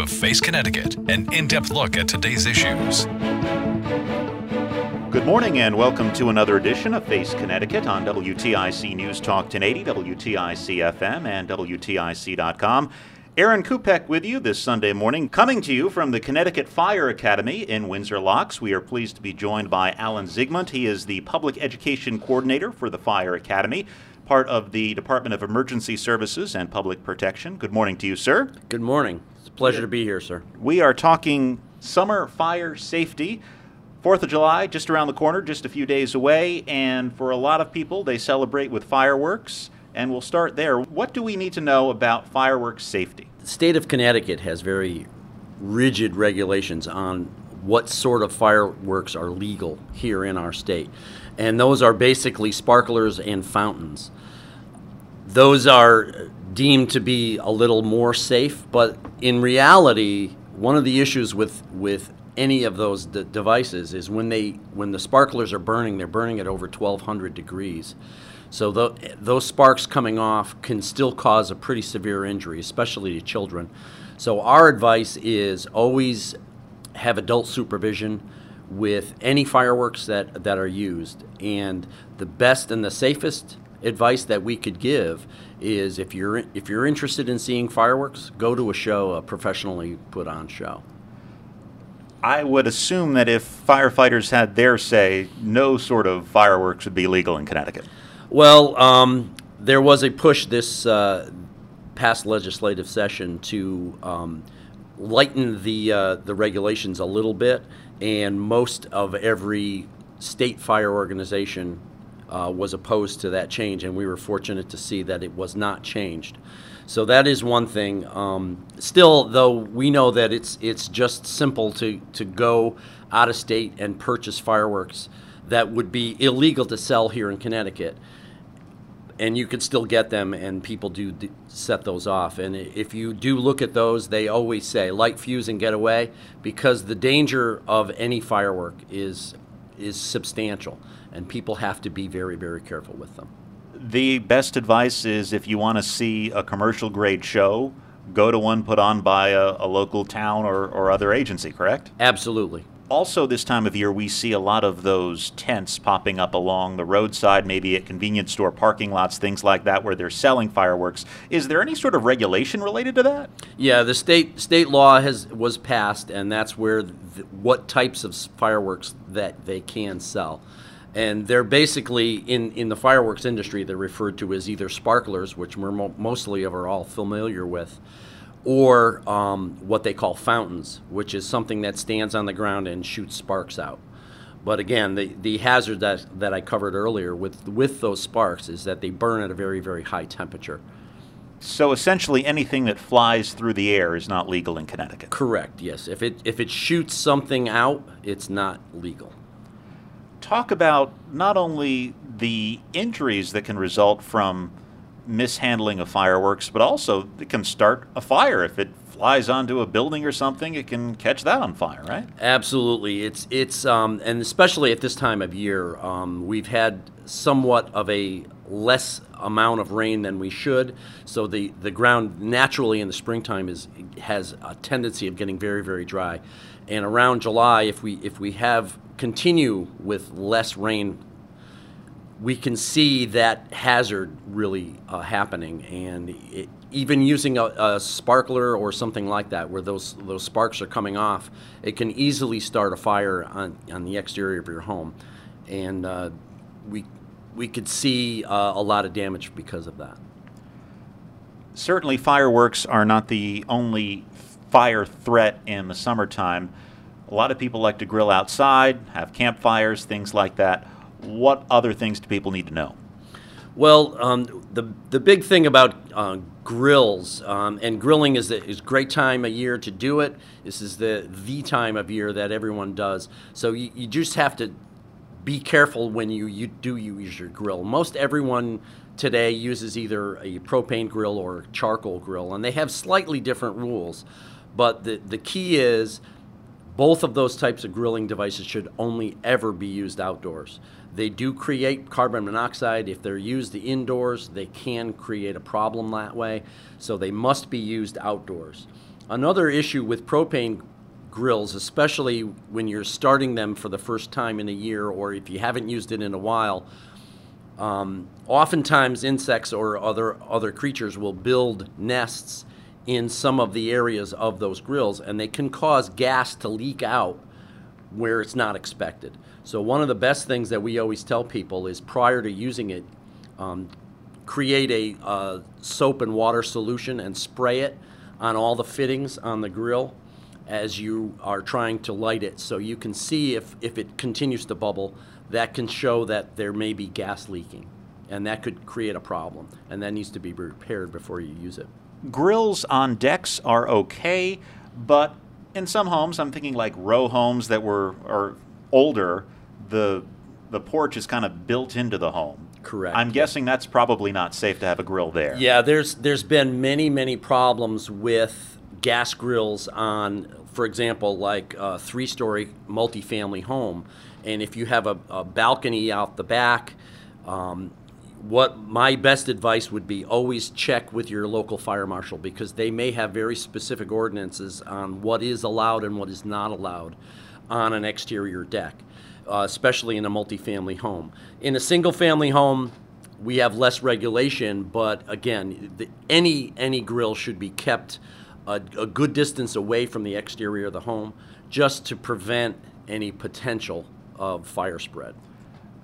To Face Connecticut, an in-depth look at today's issues. Good morning and welcome to another edition of Face Connecticut on WTIC News Talk 1080, WTIC FM, and WTIC.com. Aaron Kupec with you this Sunday morning, coming to you from the Connecticut Fire Academy in Windsor Locks. We are pleased to be joined by Alan Zygmunt. He is the Public Education Coordinator for the Fire Academy, part of the Department of Emergency Services and Public Protection. Good morning to you, sir. Good morning. A pleasure to be here, sir. We are talking summer fire safety. Fourth of July, just around the corner, just a few days away, and for a lot of people, they celebrate with fireworks. And we'll start there. What do we need to know about fireworks safety? The state of Connecticut has very rigid regulations on what sort of fireworks are legal here in our state. And those are basically sparklers and fountains. Those are deemed to be a little more safe, but in reality, one of the issues with, with any of those d- devices is when they when the sparklers are burning, they're burning at over 1200 degrees. So th- those sparks coming off can still cause a pretty severe injury, especially to children. So our advice is always have adult supervision with any fireworks that, that are used. And the best and the safest advice that we could give is if you're if you're interested in seeing fireworks, go to a show, a professionally put on show. I would assume that if firefighters had their say, no sort of fireworks would be legal in Connecticut. Well, um, there was a push this uh, past legislative session to um, lighten the uh, the regulations a little bit, and most of every state fire organization uh, was opposed to that change, and we were fortunate to see that it was not changed. So that is one thing. Um, still, though, we know that it's it's just simple to to go out of state and purchase fireworks that would be illegal to sell here in Connecticut, and you could still get them, and people do d- set those off. And if you do look at those, they always say light fuse and get away, because the danger of any firework is is substantial, and people have to be very very careful with them. The best advice is if you want to see a commercial grade show, go to one put on by a, a local town or, or other agency, correct? Absolutely. Also, this time of year, we see a lot of those tents popping up along the roadside, maybe at convenience store parking lots, things like that, where they're selling fireworks. Is there any sort of regulation related to that? Yeah, the state state law has was passed, and that's where th- what types of fireworks that they can sell, and they're basically in in the fireworks industry they're referred to as either sparklers, which we're mo- mostly are all familiar with, or um, what they call fountains, which is something that stands on the ground and shoots sparks out. But again, the, the hazard that, that I covered earlier with with those sparks is that they burn at a very very high temperature. So essentially, anything that flies through the air is not legal in Connecticut. Correct. Yes. If it if it shoots something out, it's not legal. Talk about not only the injuries that can result from mishandling of fireworks, but also it can start a fire. If it flies onto a building or something, it can catch that on fire, right? Absolutely. It's it's um, and especially at this time of year, um, we've had somewhat of a less amount of rain than we should. So the, the ground naturally in the springtime is has a tendency of getting very very dry, and around July, if we if we have continue with less rain we can see that hazard really uh, happening, and it, even using a, a sparkler or something like that, where those those sparks are coming off, it can easily start a fire on, on the exterior of your home, and uh, we we could see uh, a lot of damage because of that. Certainly, fireworks are not the only fire threat in the summertime. A lot of people like to grill outside, have campfires, things like that. What other things do people need to know? Well, um, the the big thing about uh, grills um, and grilling is a, is great time of year to do it. This is the the time of year that everyone does. So you, you just have to be careful when you, you do use your grill. Most everyone today uses either a propane grill or charcoal grill, and they have slightly different rules. But the, the key is both of those types of grilling devices should only ever be used outdoors. They do create carbon monoxide. If they're used indoors, they can create a problem that way. So they must be used outdoors. Another issue with propane grills, especially when you're starting them for the first time in a year or if you haven't used it in a while, um, oftentimes insects or other other creatures will build nests in some of the areas of those grills, and they can cause gas to leak out where it's not expected. So one of the best things that we always tell people is prior to using it, um, create a uh, soap and water solution and spray it on all the fittings on the grill as you are trying to light it so you can see if, if it continues to bubble that can show that there may be gas leaking and that could create a problem and that needs to be repaired before you use it. Grills on decks are okay but in some homes i'm thinking like row homes that were are older the the porch is kind of built into the home. Correct i'm guessing that's probably not safe to have a grill there. Yeah there's there's been many many problems with gas grills on for example, like a three story multifamily home, and if you have a, a balcony out the back, um, what my best advice would be always check with your local fire marshal because they may have very specific ordinances on what is allowed and what is not allowed on an exterior deck, uh, especially in a multifamily home. In a single family home, we have less regulation, but again, the, any any grill should be kept a, a good distance away from the exterior of the home just to prevent any potential of fire spread.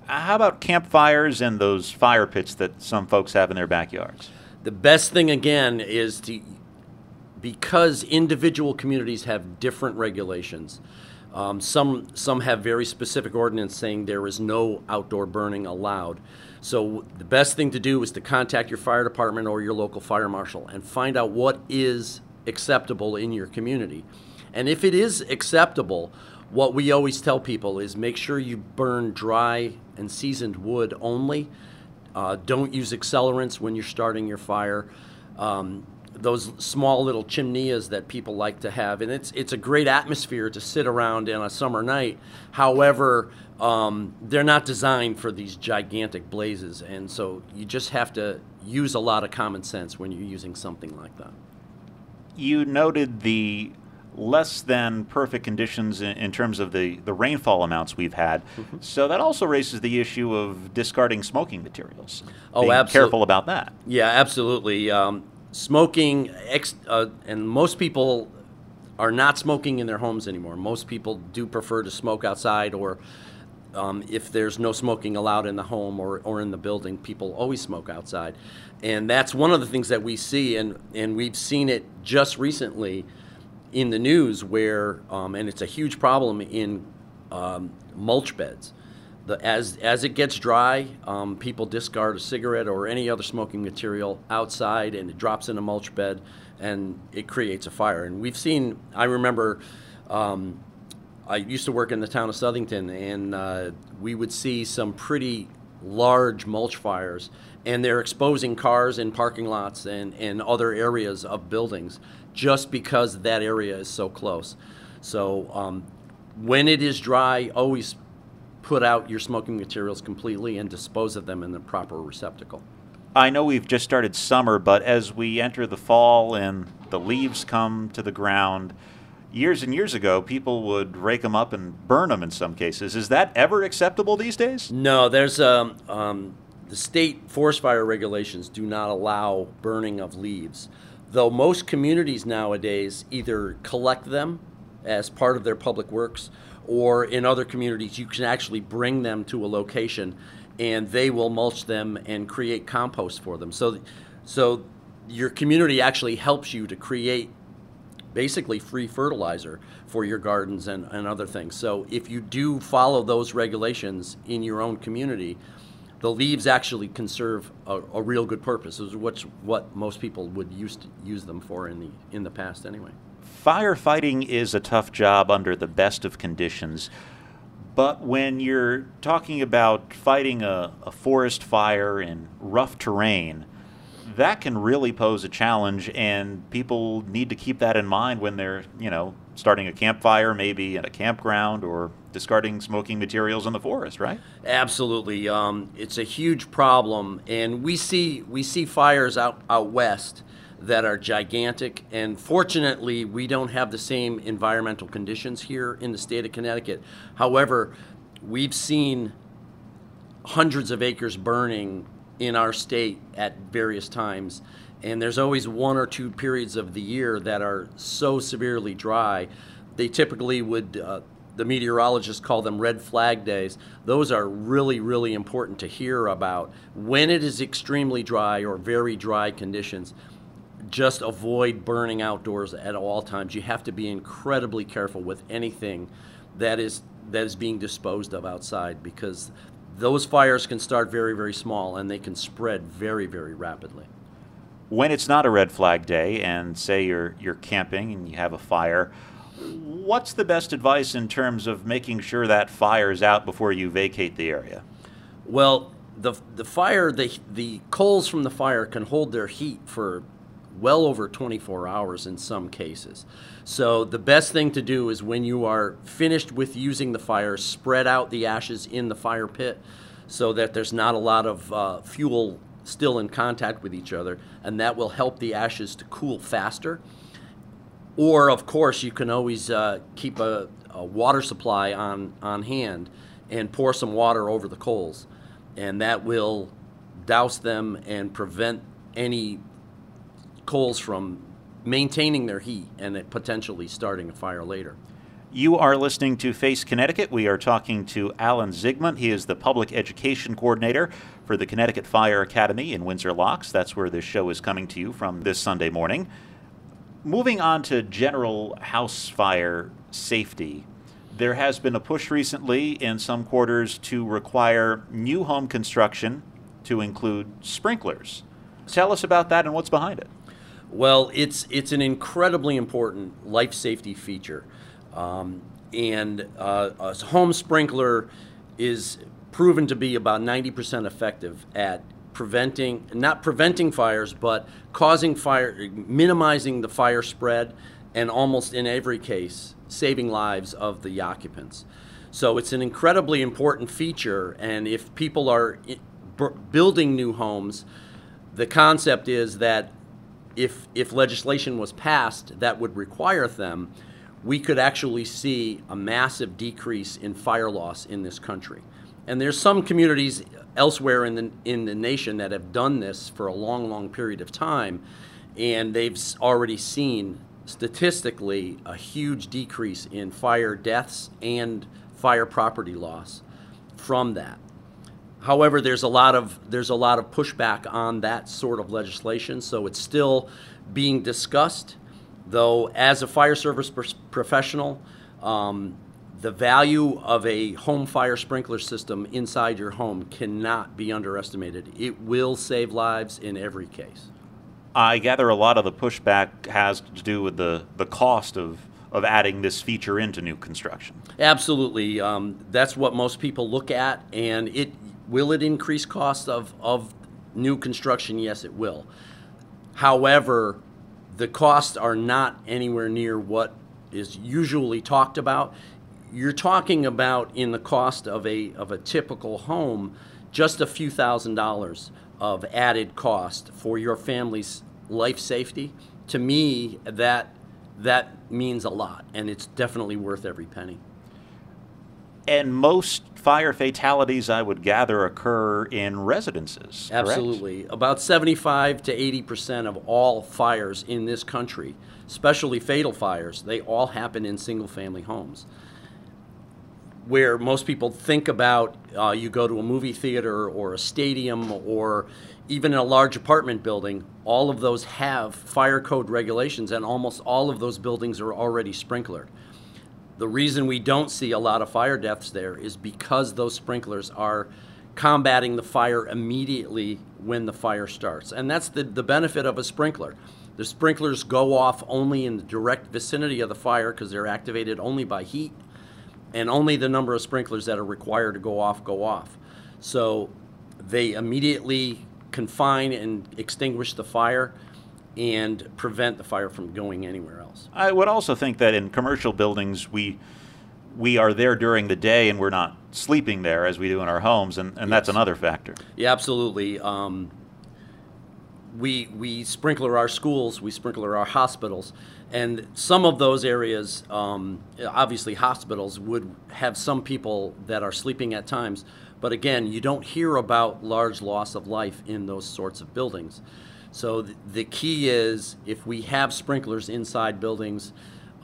How about campfires and those fire pits that some folks have in their backyards? The best thing, again, is to, because individual communities have different regulations. Um, some some have very specific ordinance saying there is no outdoor burning allowed. So the best thing to do is to contact your fire department or your local fire marshal and find out what is acceptable in your community. And if it is acceptable, what we always tell people is make sure you burn dry and seasoned wood only. Uh, don't use accelerants when you're starting your fire. Um, those small little chimneys that people like to have, and it's it's a great atmosphere to sit around in a summer night. However, um, they're not designed for these gigantic blazes, and so you just have to use a lot of common sense when you're using something like that you noted the less than perfect conditions in, in, terms of the, the rainfall amounts we've had. Mm-hmm. So that also raises the issue of discarding smoking materials. Oh, Being absolutely. Careful about that. Yeah, absolutely. Um, smoking, ex- uh, and most people are not smoking in their homes anymore. Most people do prefer to smoke outside or um, if there's no smoking allowed in the home or, or in the building, people always smoke outside. And that's one of the things that we see, and, and we've seen it just recently in the news where, um, and it's a huge problem in um, mulch beds. The, as, as it gets dry, um, people discard a cigarette or any other smoking material outside and it drops in a mulch bed and it creates a fire. And we've seen, I remember um, I used to work in the town of Southington, and uh, we would see some pretty large mulch fires, and they're exposing cars in parking lots and, and other areas of buildings just because that area is so close. So um, when it is dry, always put out your smoking materials completely and dispose of them in the proper receptacle. I know we've just started summer, but as we enter the fall and the leaves come to the ground, years and years ago, people would rake them up and burn them in some cases. Is that ever acceptable these days? No, there's um, um, the state forest fire regulations do not allow burning of leaves, though most communities nowadays either collect them as part of their public works, or in other communities you can actually bring them to a location and they will mulch them and create compost for them. So, so your community actually helps you to create basically free fertilizer for your gardens and, and other things. So if you do follow those regulations in your own community, the leaves actually conserve a, a real good purpose. What what most people would use to use them for in the in the past anyway. Firefighting is a tough job under the best of conditions. But when you're talking about fighting a, a forest fire in rough terrain, that can really pose a challenge, and people need to keep that in mind when they're, you know, starting a campfire, maybe at a campground, or discarding smoking materials in the forest, right? Absolutely, um, it's a huge problem, and we see we see fires out out west that are gigantic. And fortunately, we don't have the same environmental conditions here in the state of Connecticut. However, we've seen hundreds of acres burning in our state at various times. And there's always one or two periods of the year that are so severely dry. They typically would, uh, the meteorologists call them red flag days. Those are really, really important to hear about. When it is extremely dry or very dry conditions, just avoid burning outdoors at all times. You have to be incredibly careful with anything that is that is being disposed of outside because those fires can start very very small and they can spread very very rapidly. When it's not a red flag day and say you're you're camping and you have a fire, what's the best advice in terms of making sure that fire is out before you vacate the area? Well, the the fire the the coals from the fire can hold their heat for well over 24 hours in some cases. So the best thing to do is when you are finished with using the fire, spread out the ashes in the fire pit so that there's not a lot of uh, fuel still in contact with each other, and that will help the ashes to cool faster. Or, of course, you can always uh, keep a, a water supply on, on hand and pour some water over the coals, and that will douse them and prevent any coals from maintaining their heat and potentially starting a fire later. You are listening to Face Connecticut. We are talking to Alan Zygmunt. He is the public education coordinator for the Connecticut Fire Academy in Windsor Locks. That's where this show is coming to you from this Sunday morning. Moving on to general house fire safety, there has been a push recently in some quarters to require new home construction to include sprinklers. Tell us about that and what's behind it. Well, it's it's an incredibly important life safety feature, um, and uh, a home sprinkler is proven to be about 90% effective at preventing not preventing fires, but causing fire, minimizing the fire spread, and almost in every case saving lives of the occupants. So it's an incredibly important feature, and if people are building new homes, the concept is that if if legislation was passed that would require them, we could actually see a massive decrease in fire loss in this country. And there's some communities elsewhere in the in the nation that have done this for a long, long period of time, and they've already seen statistically a huge decrease in fire deaths and fire property loss from that. However, there's a lot of there's a lot of pushback on that sort of legislation, so it's still being discussed. Though, as a fire service professional, um, the value of a home fire sprinkler system inside your home cannot be underestimated. It will save lives in every case. I gather a lot of the pushback has to do with the, the cost of, of adding this feature into new construction. Absolutely. Um, that's what most people look at, and it Will it increase cost of, of new construction? Yes, it will. However, the costs are not anywhere near what is usually talked about. You're talking about in the cost of a of a typical home, just a few thousand dollars of added cost for your family's life safety. To me, that that means a lot, and it's definitely worth every penny. And most fire fatalities, I would gather, occur in residences. Correct? Absolutely. About 75 to 80 percent of all fires in this country, especially fatal fires, they all happen in single family homes. Where most people think about uh, you go to a movie theater or a stadium or even in a large apartment building, all of those have fire code regulations, and almost all of those buildings are already sprinklered. The reason we don't see a lot of fire deaths there is because those sprinklers are combating the fire immediately when the fire starts. And that's the, the benefit of a sprinkler. The sprinklers go off only in the direct vicinity of the fire because they're activated only by heat, and only the number of sprinklers that are required to go off go off. So they immediately confine and extinguish the fire and prevent the fire from going anywhere else. I would also think that in commercial buildings, we we are there during the day and we're not sleeping there as we do in our homes, and, and that's another factor. Yeah, absolutely. Um, we we sprinkler our schools, we sprinkler our hospitals, and some of those areas, um, obviously hospitals, would have some people that are sleeping at times. But again, you don't hear about large loss of life in those sorts of buildings. So th- the key is if we have sprinklers inside buildings,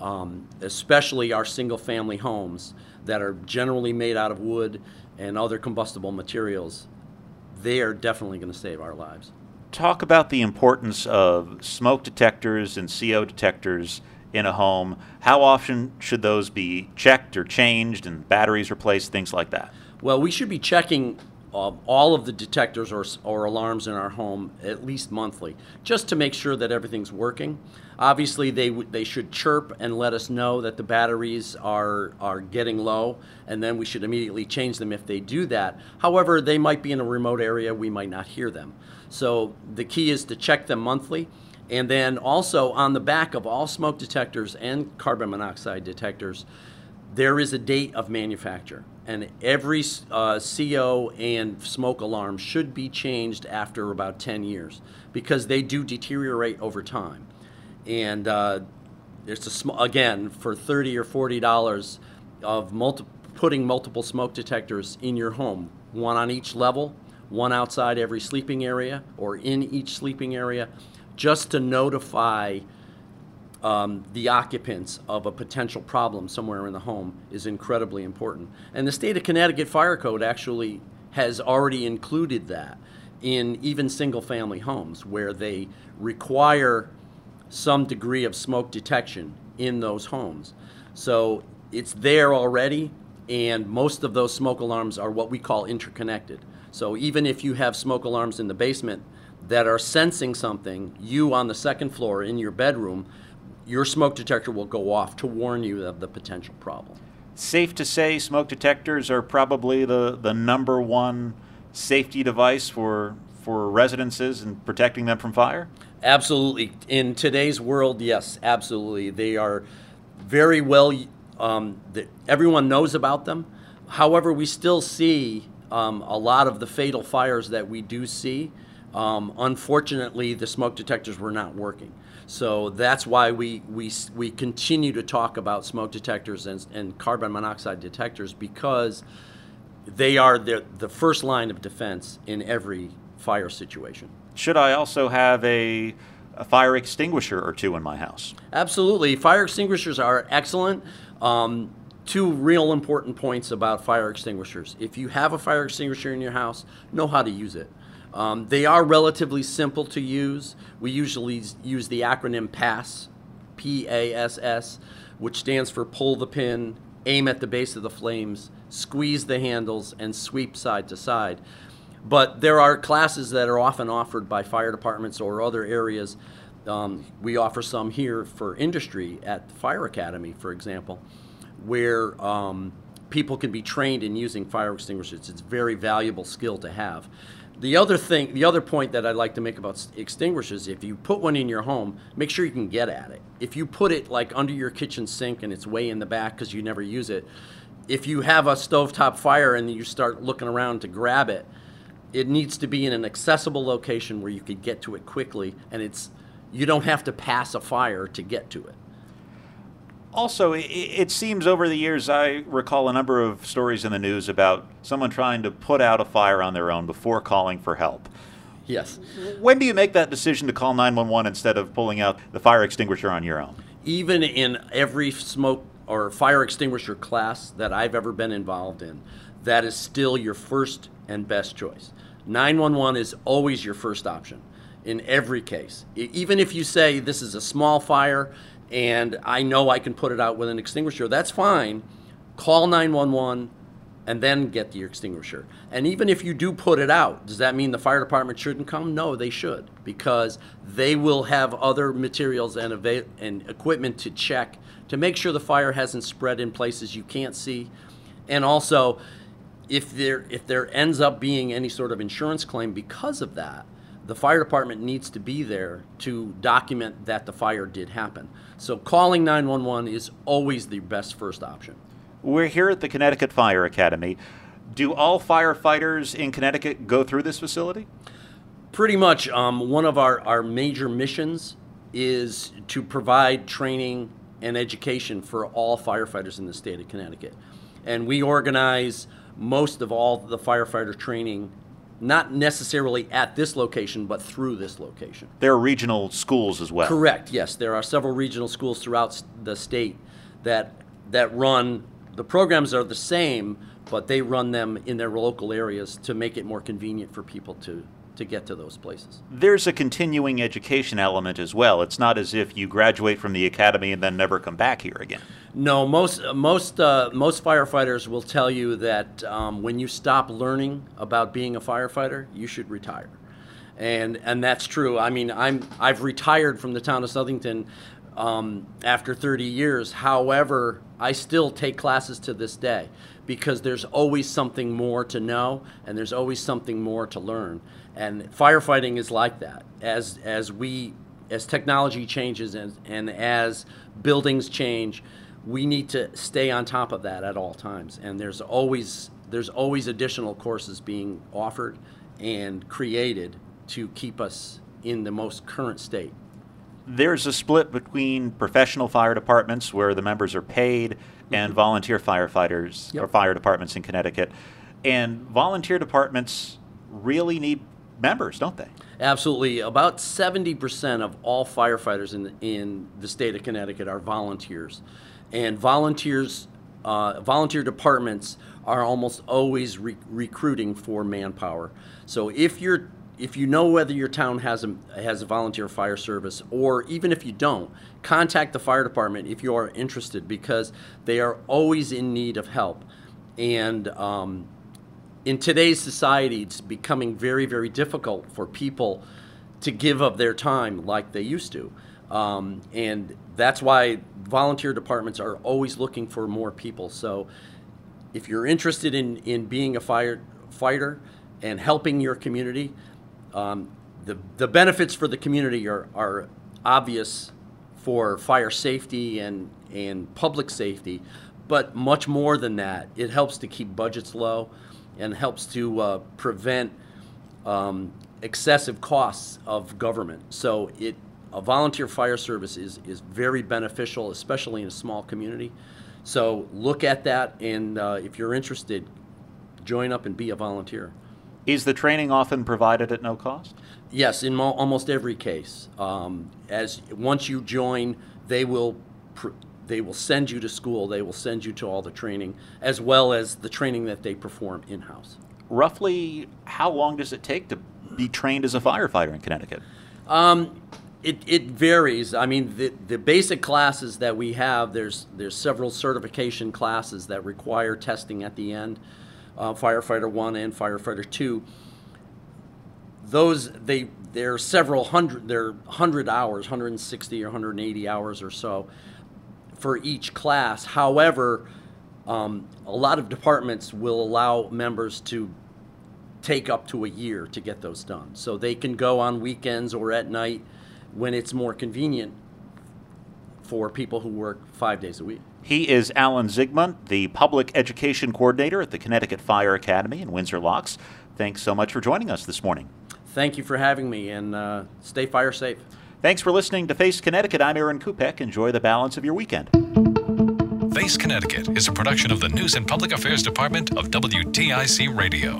um, especially our single-family homes that are generally made out of wood and other combustible materials, they are definitely going to save our lives. Talk about the importance of smoke detectors and CO detectors in a home. How often should those be checked or changed and batteries replaced, things like that? Well, we should be checking all of the detectors or, or alarms in our home at least monthly, just to make sure that everything's working. Obviously, they they should chirp and let us know that the batteries are are getting low, and then we should immediately change them if they do that. However, they might be in a remote area; we might not hear them. So the key is to check them monthly. And then also on the back of all smoke detectors and carbon monoxide detectors, there is a date of manufacture, and every uh, CO and smoke alarm should be changed after about 10 years because they do deteriorate over time. And uh, it's a sm- again for 30 or 40 dollars of multi- putting multiple smoke detectors in your home, one on each level, one outside every sleeping area or in each sleeping area, just to notify um, the occupants of a potential problem somewhere in the home is incredibly important. And the state of Connecticut Fire Code actually has already included that in even single family homes where they require some degree of smoke detection in those homes. So it's there already, and most of those smoke alarms are what we call interconnected. So even if you have smoke alarms in the basement that are sensing something, you on the second floor in your bedroom, your smoke detector will go off to warn you of the potential problem. Safe to say smoke detectors are probably the, the number one safety device for, for residences and protecting them from fire? Absolutely. In today's world, yes, absolutely. They are very well, um, the, everyone knows about them. However, we still see um, a lot of the fatal fires that we do see. Um, unfortunately, the smoke detectors were not working. So that's why we, we, we continue to talk about smoke detectors and, and carbon monoxide detectors because they are the, the first line of defense in every fire situation. Should I also have a, a fire extinguisher or two in my house? Absolutely. Fire extinguishers are excellent. Um, two real important points about fire extinguishers. If you have a fire extinguisher in your house, know how to use it. Um, they are relatively simple to use. We usually use the acronym PASS, P A S S, which stands for pull the pin, aim at the base of the flames, squeeze the handles, and sweep side to side. But there are classes that are often offered by fire departments or other areas. Um, we offer some here for industry at Fire Academy, for example, where um, people can be trained in using fire extinguishers. It's a very valuable skill to have. The other thing, the other point that I'd like to make about extinguishers, if you put one in your home, make sure you can get at it. If you put it like under your kitchen sink and it's way in the back because you never use it, if you have a stovetop fire and you start looking around to grab it, it needs to be in an accessible location where you could get to it quickly and it's you don't have to pass a fire to get to it. Also, i- i- it seems over the years, I recall a number of stories in the news about someone trying to put out a fire on their own before calling for help. Yes. When do you make that decision to call 911 instead of pulling out the fire extinguisher on your own? even in every smoke or fire extinguisher class that I've ever been involved in, that is still your first and best choice. 911 is always your first option in every case. Even if you say this is a small fire and I know I can put it out with an extinguisher, that's fine. Call 911, and then get your extinguisher. And even if you do put it out, does that mean the fire department shouldn't come? No, they should because they will have other materials and, ava- and equipment to check to make sure the fire hasn't spread in places you can't see. And also, if there if there ends up being any sort of insurance claim because of that, the fire department needs to be there to document that the fire did happen. So calling 911 is always the best first option. We're here at the Connecticut Fire Academy. Do all firefighters in Connecticut go through this facility? Pretty much, um, one of our, our major missions is to provide training and education for all firefighters in the state of Connecticut. And we organize most of all the firefighter training, not necessarily at this location, but through this location. There are regional schools as well. Correct. Yes, there are several regional schools throughout the state that that run. The programs are the same, but they run them in their local areas to make it more convenient for people to to get to those places. There's a continuing education element as well. It's not as if you graduate from the academy and then never come back here again. No, most most uh, most firefighters will tell you that um, when you stop learning about being a firefighter, you should retire, and and that's true. I mean, I'm I've retired from the town of Southington um, after 30 years. However, I still take classes to this day because there's always something more to know and there's always something more to learn. And firefighting is like that. As as we as technology changes and, and as buildings change, we need to stay on top of that at all times. And there's always there's always additional courses being offered and created to keep us in the most current state. There's a split between professional fire departments where the members are paid and mm-hmm. volunteer firefighters or fire departments in Connecticut. And volunteer departments really need members, don't they? Absolutely. About 70% of all firefighters in, in the state of Connecticut are volunteers. And volunteers, uh, volunteer departments are almost always re- recruiting for manpower. So if you're if you know whether your town has a has a volunteer fire service or even if you don't, contact the fire department if you are interested because they are always in need of help. And um, in today's society, it's becoming very, very difficult for people to give of their time like they used to. Um, and that's why volunteer departments are always looking for more people. So if you're interested in, in being a fire fighter and helping your community, um, the, the benefits for the community are, are obvious for fire safety and, and public safety, but much more than that, it helps to keep budgets low and helps to uh, prevent um, excessive costs of government. So it a volunteer fire service is, is very beneficial, especially in a small community. So look at that, and uh, if you're interested, join up and be a volunteer. Is the training often provided at no cost? Yes, in mo- almost every case. Um, as once you join, they will pr- they will send you to school. They will send you to all the training, as well as the training that they perform in house. Roughly, how long does it take to be trained as a firefighter in Connecticut? Um, it, it varies. I mean, the, the basic classes that we have, there's there's several certification classes that require testing at the end. Uh, firefighter one and firefighter two. Those they they're several hundred they're hundred hours, 160 or 180 hours or so for each class. However, um, a lot of departments will allow members to take up to a year to get those done. So they can go on weekends or at night when it's more convenient for people who work five days a week. He is Alan Zygmunt, the Public Education Coordinator at the Connecticut Fire Academy in Windsor Locks. Thanks so much for joining us this morning. Thank you for having me and uh, stay fire safe. Thanks for listening to Face Connecticut. I'm Aaron Kupec. Enjoy the balance of your weekend. Face Connecticut is a production of the News and Public Affairs Department of WTIC Radio.